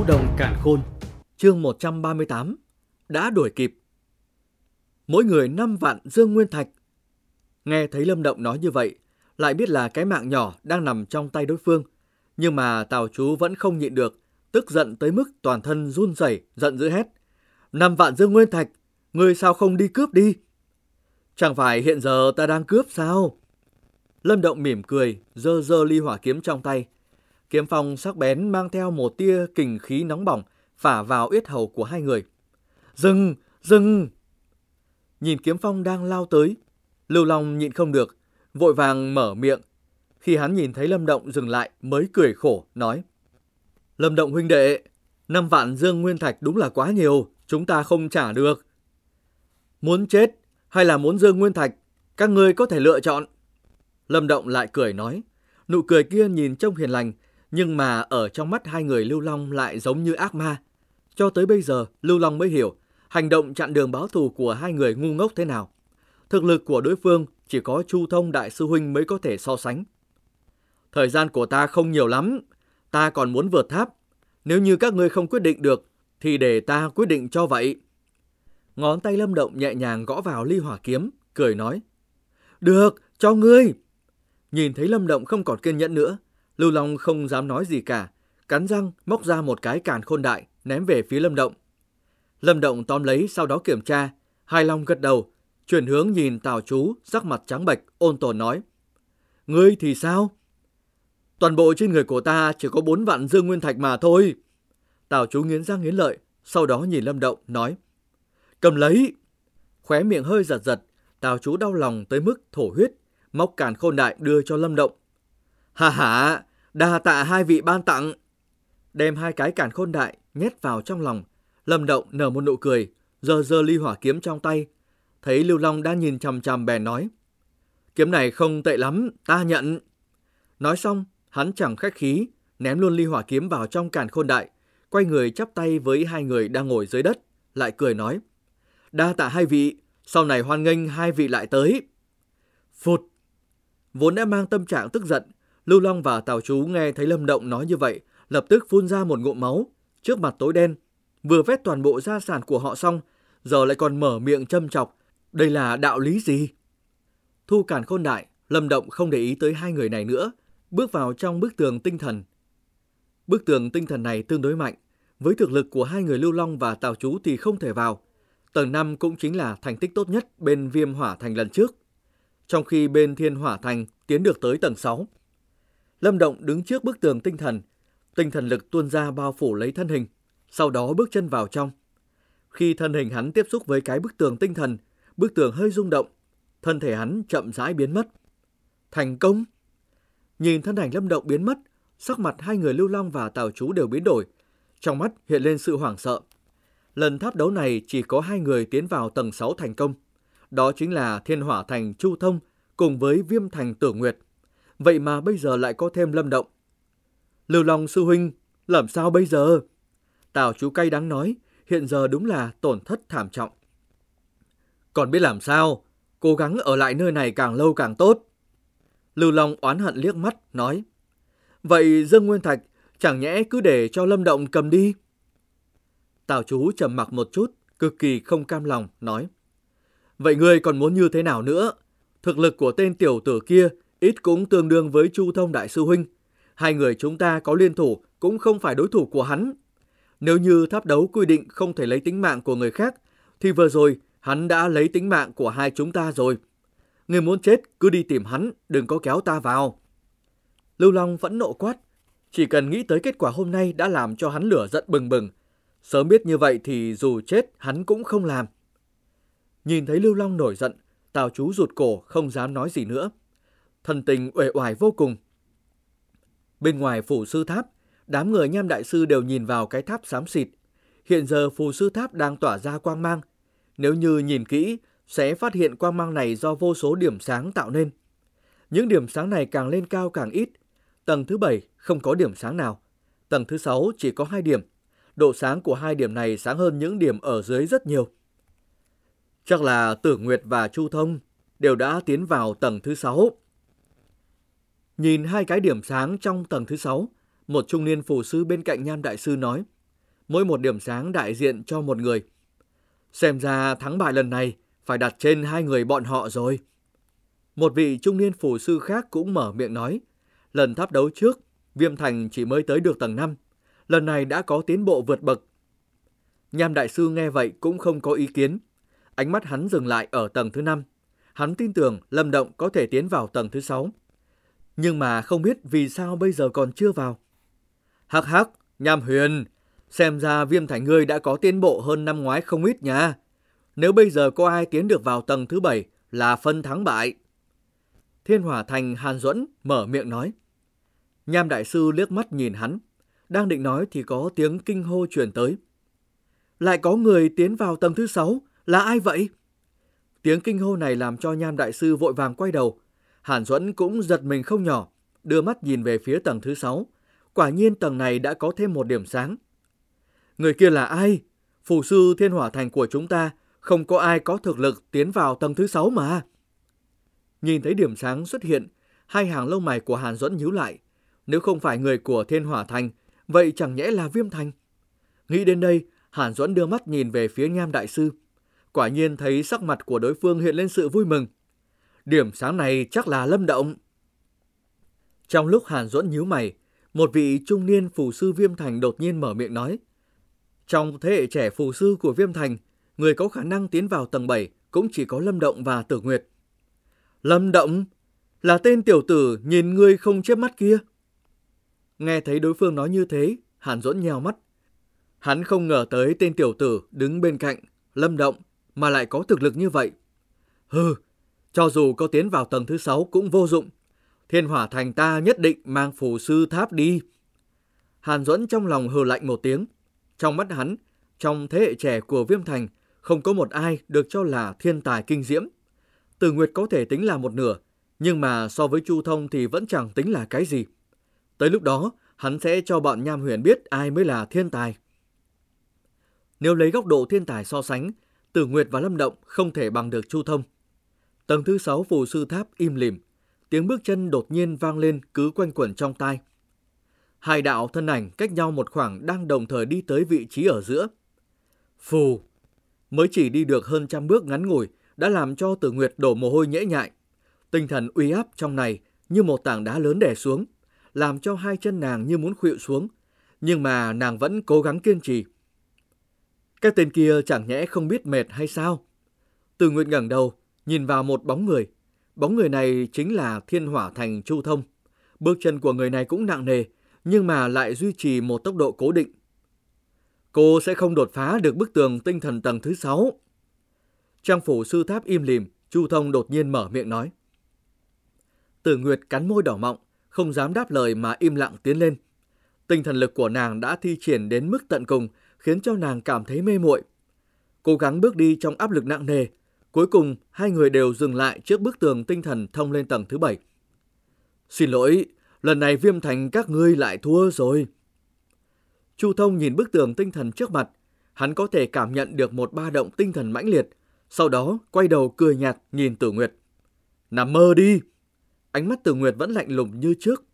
Ngũ Đồng Cản Khôn, chương 138, đã đuổi kịp. Mỗi người 5 vạn dương nguyên thạch. Nghe thấy Lâm Động nói như vậy, lại biết là cái mạng nhỏ đang nằm trong tay đối phương, nhưng mà Tào chú vẫn không nhịn được, tức giận tới mức toàn thân run rẩy, giận dữ hét. Năm vạn dương nguyên thạch, ngươi sao không đi cướp đi? Chẳng phải hiện giờ ta đang cướp sao? Lâm Động mỉm cười, dơ dơ ly hỏa kiếm trong tay. Kiếm phong sắc bén mang theo một tia kình khí nóng bỏng, phả vào yết hầu của hai người. Dừng! Dừng! Nhìn kiếm phong đang lao tới, Lưu Long nhịn không được, vội vàng mở miệng. Khi hắn nhìn thấy Lâm Động dừng lại mới cười khổ, nói. Lâm Động huynh đệ, năm vạn dương nguyên thạch đúng là quá nhiều, chúng ta không trả được. Muốn chết hay là muốn dương nguyên thạch, các ngươi có thể lựa chọn. Lâm Động lại cười nói, nụ cười kia nhìn trông hiền lành, nhưng mà ở trong mắt hai người Lưu Long lại giống như ác ma. Cho tới bây giờ, Lưu Long mới hiểu hành động chặn đường báo thù của hai người ngu ngốc thế nào. Thực lực của đối phương chỉ có Chu Thông Đại Sư Huynh mới có thể so sánh. Thời gian của ta không nhiều lắm, ta còn muốn vượt tháp. Nếu như các ngươi không quyết định được, thì để ta quyết định cho vậy. Ngón tay lâm động nhẹ nhàng gõ vào ly hỏa kiếm, cười nói. Được, cho ngươi. Nhìn thấy lâm động không còn kiên nhẫn nữa, Lưu Long không dám nói gì cả, cắn răng móc ra một cái càn khôn đại, ném về phía lâm động. Lâm động tóm lấy sau đó kiểm tra, hai long gật đầu, chuyển hướng nhìn Tào Chú, sắc mặt trắng bệch, ôn tồn nói. Ngươi thì sao? Toàn bộ trên người của ta chỉ có bốn vạn dương nguyên thạch mà thôi. Tào Chú nghiến răng nghiến lợi, sau đó nhìn Lâm Động, nói. Cầm lấy! Khóe miệng hơi giật giật, Tào Chú đau lòng tới mức thổ huyết, móc càn khôn đại đưa cho Lâm Động. Hà hà, đa tạ hai vị ban tặng. Đem hai cái càn khôn đại nhét vào trong lòng, Lâm Động nở một nụ cười, giơ giơ ly hỏa kiếm trong tay, thấy Lưu Long đang nhìn chằm chằm bèn nói. Kiếm này không tệ lắm, ta nhận. Nói xong, hắn chẳng khách khí, ném luôn ly hỏa kiếm vào trong càn khôn đại, quay người chắp tay với hai người đang ngồi dưới đất, lại cười nói. Đa tạ hai vị, sau này hoan nghênh hai vị lại tới. Phụt! Vốn đã mang tâm trạng tức giận, Lưu Long và Tào Chú nghe thấy Lâm Động nói như vậy, lập tức phun ra một ngụm máu, trước mặt tối đen. Vừa vét toàn bộ gia sản của họ xong, giờ lại còn mở miệng châm chọc, đây là đạo lý gì? Thu cản khôn đại, Lâm Động không để ý tới hai người này nữa, bước vào trong bức tường tinh thần. Bức tường tinh thần này tương đối mạnh, với thực lực của hai người Lưu Long và Tào Chú thì không thể vào. Tầng 5 cũng chính là thành tích tốt nhất bên viêm hỏa thành lần trước. Trong khi bên thiên hỏa thành tiến được tới tầng 6. Lâm Động đứng trước bức tường tinh thần, tinh thần lực tuôn ra bao phủ lấy thân hình, sau đó bước chân vào trong. Khi thân hình hắn tiếp xúc với cái bức tường tinh thần, bức tường hơi rung động, thân thể hắn chậm rãi biến mất. Thành công! Nhìn thân ảnh lâm động biến mất, sắc mặt hai người Lưu Long và Tào Chú đều biến đổi. Trong mắt hiện lên sự hoảng sợ. Lần tháp đấu này chỉ có hai người tiến vào tầng 6 thành công. Đó chính là Thiên Hỏa Thành Chu Thông cùng với Viêm Thành Tử Nguyệt. Vậy mà bây giờ lại có thêm lâm động. Lưu Long sư huynh, làm sao bây giờ? Tào chú cay đáng nói, hiện giờ đúng là tổn thất thảm trọng. Còn biết làm sao, cố gắng ở lại nơi này càng lâu càng tốt. Lưu Long oán hận liếc mắt, nói. Vậy Dương Nguyên Thạch chẳng nhẽ cứ để cho Lâm Động cầm đi? Tào chú trầm mặc một chút, cực kỳ không cam lòng, nói. Vậy ngươi còn muốn như thế nào nữa? Thực lực của tên tiểu tử kia ít cũng tương đương với Chu Thông Đại Sư Huynh. Hai người chúng ta có liên thủ cũng không phải đối thủ của hắn. Nếu như tháp đấu quy định không thể lấy tính mạng của người khác, thì vừa rồi hắn đã lấy tính mạng của hai chúng ta rồi. Người muốn chết cứ đi tìm hắn, đừng có kéo ta vào. Lưu Long vẫn nộ quát. Chỉ cần nghĩ tới kết quả hôm nay đã làm cho hắn lửa giận bừng bừng. Sớm biết như vậy thì dù chết hắn cũng không làm. Nhìn thấy Lưu Long nổi giận, Tào chú rụt cổ không dám nói gì nữa. Thần tình uể oải vô cùng. Bên ngoài phủ sư tháp, đám người nham đại sư đều nhìn vào cái tháp xám xịt. Hiện giờ phù sư tháp đang tỏa ra quang mang. Nếu như nhìn kỹ, sẽ phát hiện quang mang này do vô số điểm sáng tạo nên. Những điểm sáng này càng lên cao càng ít. Tầng thứ 7 không có điểm sáng nào. Tầng thứ 6 chỉ có 2 điểm. Độ sáng của hai điểm này sáng hơn những điểm ở dưới rất nhiều. Chắc là Tử Nguyệt và Chu Thông đều đã tiến vào tầng thứ 6. Nhìn hai cái điểm sáng trong tầng thứ sáu một trung niên phù sư bên cạnh Nham Đại Sư nói, mỗi một điểm sáng đại diện cho một người. Xem ra thắng bại lần này phải đặt trên hai người bọn họ rồi. Một vị trung niên phù sư khác cũng mở miệng nói, lần tháp đấu trước, Viêm Thành chỉ mới tới được tầng 5, lần này đã có tiến bộ vượt bậc. Nham Đại Sư nghe vậy cũng không có ý kiến. Ánh mắt hắn dừng lại ở tầng thứ 5. Hắn tin tưởng Lâm Động có thể tiến vào tầng thứ 6. Nhưng mà không biết vì sao bây giờ còn chưa vào. Hắc hắc, Nham Huyền, xem ra Viêm thải ngươi đã có tiến bộ hơn năm ngoái không ít nha. Nếu bây giờ có ai tiến được vào tầng thứ bảy là phân thắng bại. Thiên Hỏa Thành Hàn Duẫn mở miệng nói. Nham Đại Sư liếc mắt nhìn hắn. Đang định nói thì có tiếng kinh hô truyền tới. Lại có người tiến vào tầng thứ sáu là ai vậy? Tiếng kinh hô này làm cho Nham Đại Sư vội vàng quay đầu. Hàn Duẫn cũng giật mình không nhỏ, đưa mắt nhìn về phía tầng thứ sáu. Quả nhiên tầng này đã có thêm một điểm sáng. Người kia là ai? Phù sư Thiên Hỏa Thành của chúng ta không có ai có thực lực tiến vào tầng thứ sáu mà. Nhìn thấy điểm sáng xuất hiện, hai hàng lông mày của Hàn Duẫn nhíu lại. Nếu không phải người của Thiên Hỏa Thành, vậy chẳng nhẽ là Viêm Thành? Nghĩ đến đây, Hàn Duẫn đưa mắt nhìn về phía Nham Đại Sư. Quả nhiên thấy sắc mặt của đối phương hiện lên sự vui mừng. Điểm sáng này chắc là lâm động. Trong lúc Hàn Duẫn nhíu mày, một vị trung niên phù sư Viêm Thành đột nhiên mở miệng nói. Trong thế hệ trẻ phù sư của Viêm Thành, người có khả năng tiến vào tầng 7 cũng chỉ có Lâm Động và Tử Nguyệt. Lâm Động? Là tên tiểu tử nhìn ngươi không chớp mắt kia. Nghe thấy đối phương nói như thế, Hàn Duẫn nhèo mắt. Hắn không ngờ tới tên tiểu tử đứng bên cạnh, Lâm Động, mà lại có thực lực như vậy. Hừ, cho dù có tiến vào tầng thứ sáu cũng vô dụng. Thiên hỏa thành ta nhất định mang phù sư tháp đi. Hàn Duẫn trong lòng hừ lạnh một tiếng. Trong mắt hắn, trong thế hệ trẻ của Viêm Thành, không có một ai được cho là thiên tài kinh diễm. Từ Nguyệt có thể tính là một nửa, nhưng mà so với Chu Thông thì vẫn chẳng tính là cái gì. Tới lúc đó, hắn sẽ cho bọn Nham Huyền biết ai mới là thiên tài. Nếu lấy góc độ thiên tài so sánh, Tử Nguyệt và Lâm Động không thể bằng được Chu Thông. Tầng thứ sáu phù sư tháp im lìm, tiếng bước chân đột nhiên vang lên cứ quanh quẩn trong tai. Hai đạo thân ảnh cách nhau một khoảng đang đồng thời đi tới vị trí ở giữa. Phù! Mới chỉ đi được hơn trăm bước ngắn ngủi đã làm cho Tử Nguyệt đổ mồ hôi nhễ nhại. Tinh thần uy áp trong này như một tảng đá lớn đè xuống, làm cho hai chân nàng như muốn khuỵu xuống. Nhưng mà nàng vẫn cố gắng kiên trì. Cái tên kia chẳng nhẽ không biết mệt hay sao? Từ Nguyệt ngẩng đầu, nhìn vào một bóng người. Bóng người này chính là Thiên Hỏa Thành Chu Thông. Bước chân của người này cũng nặng nề, nhưng mà lại duy trì một tốc độ cố định. Cô sẽ không đột phá được bức tường tinh thần tầng thứ 6. Trang phủ sư tháp im lìm, Chu Thông đột nhiên mở miệng nói. Tử Nguyệt cắn môi đỏ mọng, không dám đáp lời mà im lặng tiến lên. Tinh thần lực của nàng đã thi triển đến mức tận cùng, khiến cho nàng cảm thấy mê muội. Cố gắng bước đi trong áp lực nặng nề, cuối cùng hai người đều dừng lại trước bức tường tinh thần thông lên tầng thứ bảy. Xin lỗi, lần này viêm thành các ngươi lại thua rồi. Chu Thông nhìn bức tường tinh thần trước mặt, hắn có thể cảm nhận được một ba động tinh thần mãnh liệt, sau đó quay đầu cười nhạt nhìn Tử Nguyệt. Nằm mơ đi! Ánh mắt Tử Nguyệt vẫn lạnh lùng như trước.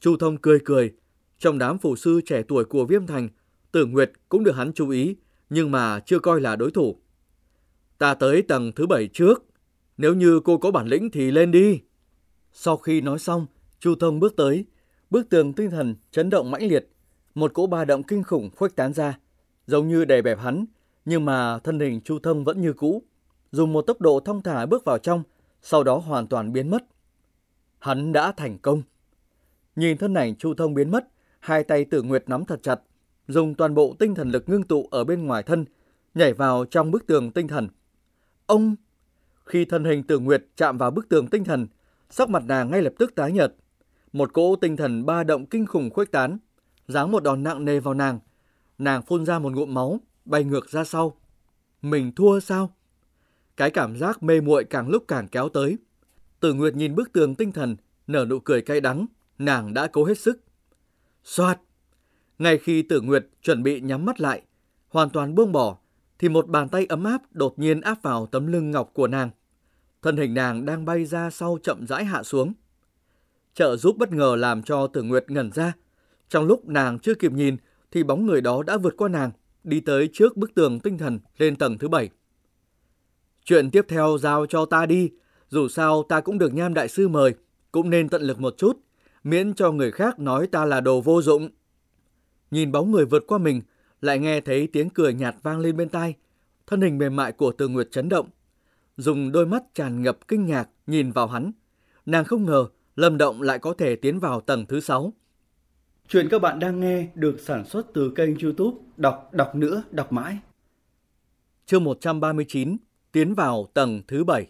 Chu Thông cười cười, trong đám phụ sư trẻ tuổi của Viêm Thành, Tử Nguyệt cũng được hắn chú ý, nhưng mà chưa coi là đối thủ. Ta tới tầng thứ bảy trước, nếu như cô có bản lĩnh thì lên đi. Sau khi nói xong, Chu Thông bước tới, bức tường tinh thần chấn động mãnh liệt, một cỗ ba động kinh khủng khuếch tán ra, giống như đè bẹp hắn, nhưng mà thân hình Chu Thông vẫn như cũ, dùng một tốc độ thông thả bước vào trong, sau đó hoàn toàn biến mất. Hắn đã thành công. Nhìn thân ảnh Chu Thông biến mất, hai tay Tử Nguyệt nắm thật chặt, dùng toàn bộ tinh thần lực ngưng tụ ở bên ngoài thân, nhảy vào trong bức tường tinh thần. Ông! Khi thân hình Tử Nguyệt chạm vào bức tường tinh thần, sắc mặt nàng ngay lập tức tái nhợt. Một cỗ tinh thần ba động kinh khủng khuếch tán, giáng một đòn nặng nề vào nàng. Nàng phun ra một ngụm máu, bay ngược ra sau. Mình thua sao? Cái cảm giác mê muội càng lúc càng kéo tới. Tử Nguyệt nhìn bức tường tinh thần, nở nụ cười cay đắng, nàng đã cố hết sức. Xoạt! Ngay khi Tử Nguyệt chuẩn bị nhắm mắt lại, hoàn toàn buông bỏ, thì một bàn tay ấm áp đột nhiên áp vào tấm lưng ngọc của nàng. Thân hình nàng đang bay ra sau chậm rãi hạ xuống. Trợ giúp bất ngờ làm cho Tử Nguyệt ngẩn ra. Trong lúc nàng chưa kịp nhìn, thì bóng người đó đã vượt qua nàng, đi tới trước bức tường tinh thần lên tầng thứ bảy. Chuyện tiếp theo giao cho ta đi, dù sao ta cũng được nham đại sư mời, cũng nên tận lực một chút, miễn cho người khác nói ta là đồ vô dụng. Nhìn bóng người vượt qua mình, lại nghe thấy tiếng cười nhạt vang lên bên tai, thân hình mềm mại của Từ Nguyệt chấn động, dùng đôi mắt tràn ngập kinh ngạc nhìn vào hắn. Nàng không ngờ Lâm Động lại có thể tiến vào tầng thứ 6. Chuyện các bạn đang nghe được sản xuất từ kênh youtube Đọc Đọc Nữa Đọc Mãi. Chương 139 Tiến vào tầng thứ 7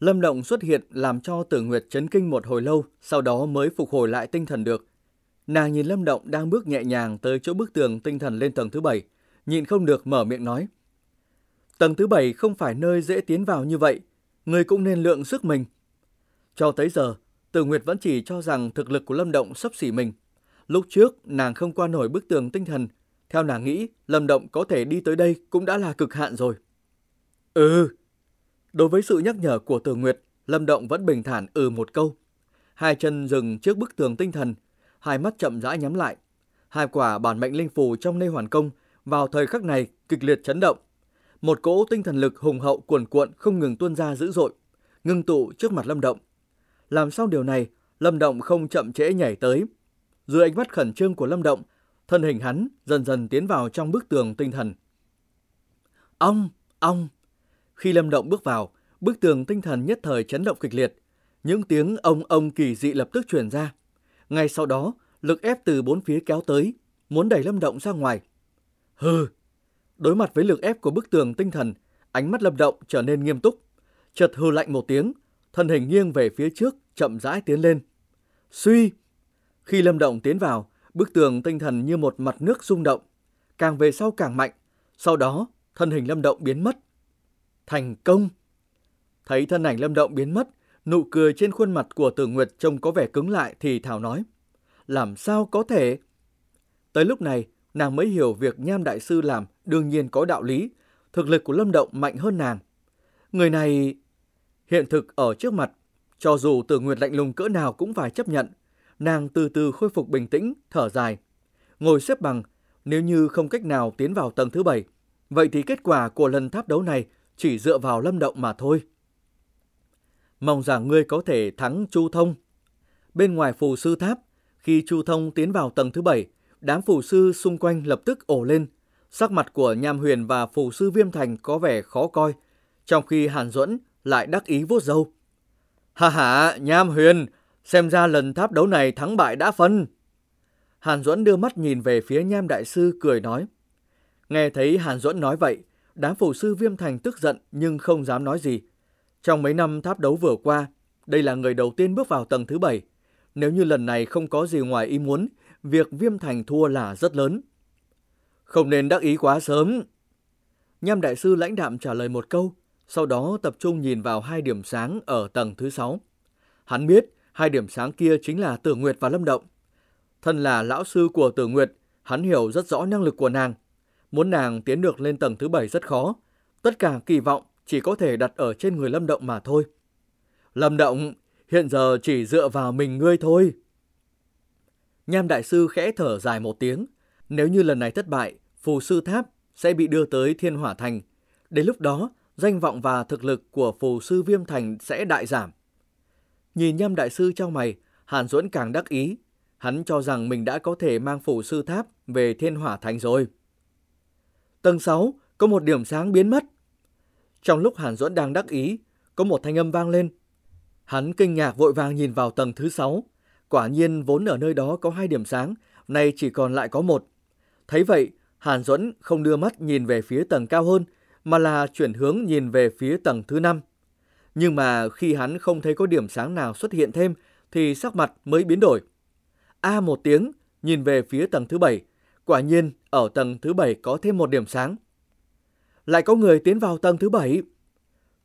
Lâm Động xuất hiện làm cho Tử Nguyệt chấn kinh một hồi lâu, sau đó mới phục hồi lại tinh thần được. Nàng nhìn Lâm Động đang bước nhẹ nhàng tới chỗ bức tường tinh thần lên tầng thứ bảy, nhịn không được mở miệng nói. Tầng thứ bảy không phải nơi dễ tiến vào như vậy, người cũng nên lượng sức mình. Cho tới giờ, Từ Nguyệt vẫn chỉ cho rằng thực lực của Lâm Động sắp xỉ mình. Lúc trước, nàng không qua nổi bức tường tinh thần. Theo nàng nghĩ, Lâm Động có thể đi tới đây cũng đã là cực hạn rồi. Ừ. Đối với sự nhắc nhở của Từ Nguyệt, Lâm Động vẫn bình thản ừ một câu. Hai chân dừng trước bức tường tinh thần, hai mắt chậm rãi nhắm lại. Hai quả bản mệnh linh phù trong nê hoàn công vào thời khắc này kịch liệt chấn động. Một cỗ tinh thần lực hùng hậu cuồn cuộn không ngừng tuôn ra dữ dội, ngưng tụ trước mặt Lâm Động. Làm sao điều này, Lâm Động không chậm trễ nhảy tới. Dưới ánh mắt khẩn trương của Lâm Động, thân hình hắn dần dần tiến vào trong bức tường tinh thần. Ong, ong. Khi Lâm Động bước vào, bức tường tinh thần nhất thời chấn động kịch liệt. Những tiếng ông ông kỳ dị lập tức truyền ra. Ngay sau đó, lực ép từ bốn phía kéo tới, muốn đẩy Lâm Động ra ngoài. Hừ! Đối mặt với lực ép của bức tường tinh thần, ánh mắt Lâm Động trở nên nghiêm túc. Chợt hừ lạnh một tiếng, thân hình nghiêng về phía trước, chậm rãi tiến lên. Suy! Khi Lâm Động tiến vào, bức tường tinh thần như một mặt nước rung động, càng về sau càng mạnh. Sau đó, thân hình Lâm Động biến mất. Thành công! Thấy thân ảnh Lâm Động biến mất, nụ cười trên khuôn mặt của Tử Nguyệt trông có vẻ cứng lại thì Thảo nói. Làm sao có thể? Tới lúc này, nàng mới hiểu việc Nham Đại Sư làm đương nhiên có đạo lý. Thực lực của Lâm Động mạnh hơn nàng. Người này... Hiện thực ở trước mặt, cho dù Tử Nguyệt lạnh lùng cỡ nào cũng phải chấp nhận. Nàng từ từ khôi phục bình tĩnh, thở dài. Ngồi xếp bằng, nếu như không cách nào tiến vào tầng thứ bảy, vậy thì kết quả của lần tháp đấu này chỉ dựa vào Lâm Động mà thôi. Mong rằng ngươi có thể thắng Chu Thông. Bên ngoài phù sư tháp, khi Chu Thông tiến vào tầng thứ bảy, đám phù sư xung quanh lập tức ổ lên. Sắc mặt của Nham Huyền và phù sư Viêm Thành có vẻ khó coi, trong khi Hàn Duẫn lại đắc ý vuốt râu. Hà hà, Nham Huyền, xem ra lần tháp đấu này thắng bại đã phân. Hàn Duẫn đưa mắt nhìn về phía Nham Đại Sư cười nói. Nghe thấy Hàn Duẫn nói vậy, đám phù sư Viêm Thành tức giận nhưng không dám nói gì. Trong mấy năm tháp đấu vừa qua, đây là người đầu tiên bước vào tầng thứ bảy. Nếu như lần này không có gì ngoài ý muốn, việc Viêm Thành thua là rất lớn. Không nên đắc ý quá sớm. Nham Đại Sư lãnh đạm trả lời một câu, sau đó tập trung nhìn vào hai điểm sáng ở tầng thứ sáu. Hắn biết hai điểm sáng kia chính là Tử Nguyệt và Lâm Động. Thân là lão sư của Tử Nguyệt, hắn hiểu rất rõ năng lực của nàng. Muốn nàng tiến được lên tầng thứ bảy rất khó. Tất cả kỳ vọng chỉ có thể đặt ở trên người Lâm Động mà thôi. Lâm Động, hiện giờ chỉ dựa vào mình ngươi thôi. Nham Đại Sư khẽ thở dài một tiếng. Nếu như lần này thất bại, phù sư tháp sẽ bị đưa tới thiên hỏa thành. Đến lúc đó, danh vọng và thực lực của phù sư viêm thành sẽ đại giảm. Nhìn nham đại sư trong mày, Hàn Duẫn càng đắc ý. Hắn cho rằng mình đã có thể mang phù sư tháp về thiên hỏa thành rồi. Tầng 6 có một điểm sáng biến mất. Trong lúc Hàn Duẫn đang đắc ý, có một thanh âm vang lên. Hắn kinh ngạc vội vàng nhìn vào tầng thứ sáu. Quả nhiên vốn ở nơi đó có hai điểm sáng, nay chỉ còn lại có một. Thấy vậy, Hàn Duẫn không đưa mắt nhìn về phía tầng cao hơn, mà là chuyển hướng nhìn về phía tầng thứ năm. Nhưng mà khi hắn không thấy có điểm sáng nào xuất hiện thêm, thì sắc mặt mới biến đổi. A một tiếng, nhìn về phía tầng thứ bảy. Quả nhiên, ở tầng thứ bảy có thêm một điểm sáng. Lại có người tiến vào tầng thứ bảy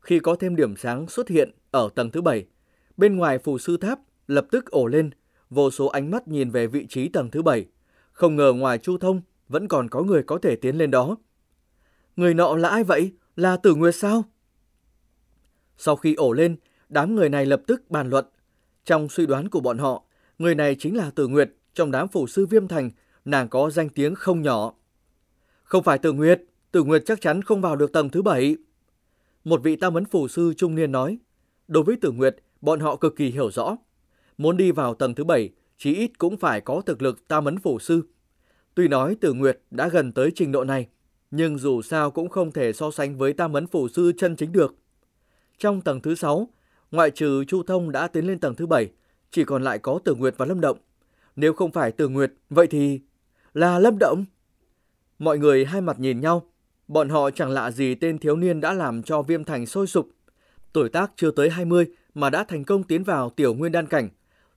Khi có thêm điểm sáng xuất hiện ở tầng thứ bảy bên ngoài phù sư tháp lập tức ổ lên, vô số ánh mắt nhìn về vị trí tầng thứ bảy Không ngờ ngoài Chu Thông vẫn còn có người có thể tiến lên đó. Người nọ là ai vậy? Là Tử Nguyệt sao? Sau khi ổ lên, đám người này lập tức bàn luận. Trong suy đoán của bọn họ, người này chính là Tử Nguyệt trong đám phủ sư Viêm Thành, nàng có danh tiếng không nhỏ. Không phải Tử Nguyệt, Tử Nguyệt chắc chắn không vào được tầng thứ bảy. Một vị tam ấn phù sư trung niên nói, đối với Tử Nguyệt, bọn họ cực kỳ hiểu rõ. Muốn đi vào tầng thứ bảy, chí ít cũng phải có thực lực tam ấn phù sư. Tuy nói Tử Nguyệt đã gần tới trình độ này, nhưng dù sao cũng không thể so sánh với tam ấn phù sư chân chính được. Trong tầng thứ 6, ngoại trừ Chu Thông đã tiến lên tầng thứ 7, chỉ còn lại có Tử Nguyệt và Lâm Động. Nếu không phải Tử Nguyệt, vậy thì là Lâm Động. Mọi người hai mặt nhìn nhau, bọn họ chẳng lạ gì tên thiếu niên đã làm cho Viêm Thành sôi sục. Tuổi tác chưa tới 20 mà đã thành công tiến vào tiểu nguyên đan cảnh.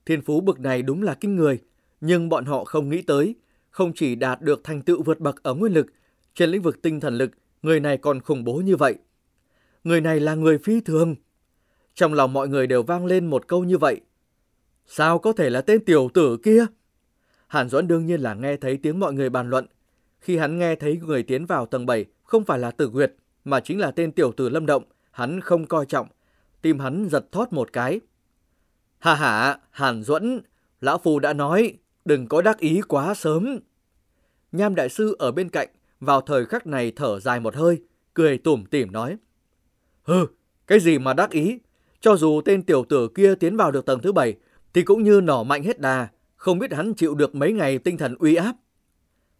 Thiên phú bực này đúng là kinh người, nhưng bọn họ không nghĩ tới, không chỉ đạt được thành tựu vượt bậc ở nguyên lực, trên lĩnh vực tinh thần lực, người này còn khủng bố như vậy. Người này là người phi thường. Trong lòng mọi người đều vang lên một câu như vậy. Sao có thể là tên tiểu tử kia? Hàn Duẫn đương nhiên là nghe thấy tiếng mọi người bàn luận. Khi hắn nghe thấy người tiến vào tầng 7 không phải là Tử Nguyệt, mà chính là tên tiểu tử Lâm Động, hắn không coi trọng. Tim hắn giật thót một cái. Hà hà, Hàn Duẫn, Lão Phu đã nói, đừng có đắc ý quá sớm. Nham Đại Sư ở bên cạnh, vào thời khắc này thở dài một hơi, cười tủm tỉm nói. Hừ, cái gì mà đắc ý? Cho dù tên tiểu tử kia tiến vào được tầng thứ bảy, thì cũng như nỏ mạnh hết đà, không biết hắn chịu được mấy ngày tinh thần uy áp.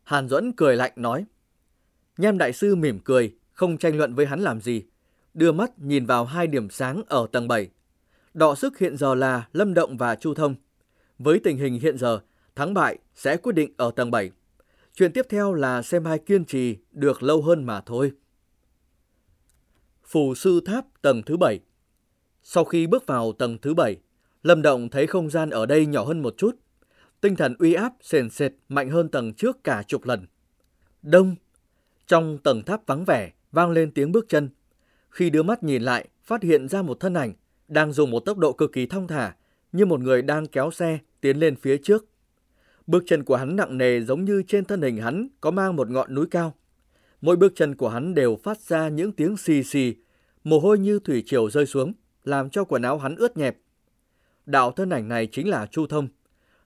Hàn Duẫn cười lạnh nói. Nham Đại Sư mỉm cười, không tranh luận với hắn làm gì. Đưa mắt nhìn vào hai điểm sáng ở tầng 7. Đọ sức hiện giờ là Lâm Động và Chu Thông. Với tình hình hiện giờ, thắng bại sẽ quyết định ở tầng 7. Chuyện tiếp theo là xem hai kiên trì được lâu hơn mà thôi. Phù sư tháp tầng thứ 7 Sau khi bước vào tầng thứ 7, Lâm Động thấy không gian ở đây nhỏ hơn một chút. Tinh thần uy áp sền sệt mạnh hơn tầng trước cả chục lần. Đông trong tầng tháp vắng vẻ, vang lên tiếng bước chân. Khi đưa mắt nhìn lại, phát hiện ra một thân ảnh đang dùng một tốc độ cực kỳ thong thả, như một người đang kéo xe tiến lên phía trước. Bước chân của hắn nặng nề giống như trên thân hình hắn có mang một ngọn núi cao. Mỗi bước chân của hắn đều phát ra những tiếng xì xì, mồ hôi như thủy triều rơi xuống, làm cho quần áo hắn ướt nhẹp. Đạo thân ảnh này chính là Chu Thông.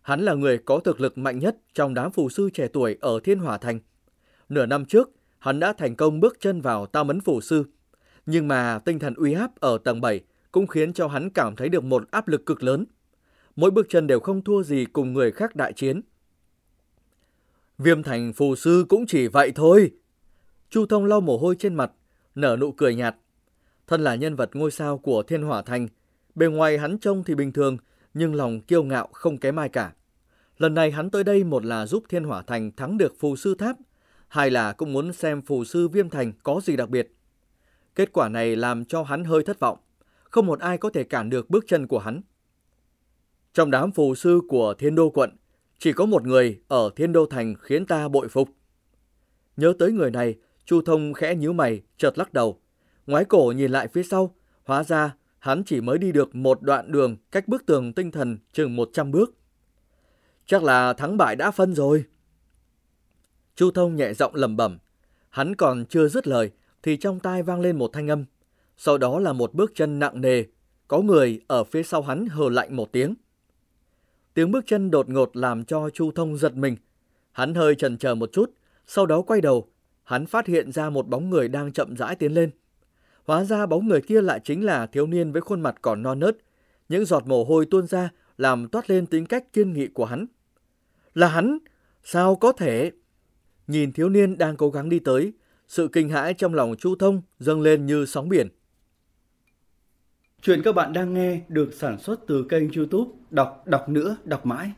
Hắn là người có thực lực mạnh nhất trong đám phù sư trẻ tuổi ở Thiên Hỏa Thành. Nửa năm trước, hắn đã thành công bước chân vào tam ấn phù sư. Nhưng mà tinh thần uy áp ở tầng 7 cũng khiến cho hắn cảm thấy được một áp lực cực lớn. Mỗi bước chân đều không thua gì cùng người khác đại chiến. Viêm thành phù sư cũng chỉ vậy thôi. Chu Thông lau mồ hôi trên mặt, nở nụ cười nhạt. Thân là nhân vật ngôi sao của Thiên Hỏa Thành, bề ngoài hắn trông thì bình thường, nhưng lòng kiêu ngạo không kém ai cả. Lần này hắn tới đây một là giúp Thiên Hỏa Thành thắng được phù sư tháp, hai là cũng muốn xem phù sư Viêm Thành có gì đặc biệt. Kết quả này làm cho hắn hơi thất vọng, không một ai có thể cản được bước chân của hắn. Trong đám phù sư của Thiên Đô quận, chỉ có một người ở Thiên Đô Thành khiến ta bội phục. Nhớ tới người này, Chu Thông khẽ nhíu mày, chợt lắc đầu. Ngoái cổ nhìn lại phía sau, hóa ra hắn chỉ mới đi được một đoạn đường cách bức tường tinh thần chừng 100 bước. Chắc là thắng bại đã phân rồi. Chu Thông nhẹ giọng lầm bẩm, hắn còn chưa dứt lời thì trong tai vang lên một thanh âm. Sau đó là một bước chân nặng nề, có người ở phía sau hắn hờ lạnh một tiếng. Tiếng bước chân đột ngột làm cho Chu Thông giật mình. Hắn hơi chần chờ một chút, sau đó quay đầu, hắn phát hiện ra một bóng người đang chậm rãi tiến lên. Hóa ra bóng người kia lại chính là thiếu niên với khuôn mặt còn non nớt. Những giọt mồ hôi tuôn ra làm toát lên tính cách kiên nghị của hắn. Là hắn? Sao có thể? Nhìn thiếu niên đang cố gắng đi tới, sự kinh hãi trong lòng Chu Thông dâng lên như sóng biển. Chuyện các bạn đang nghe được sản xuất từ kênh youtube Đọc Đọc Nữa Đọc Mãi.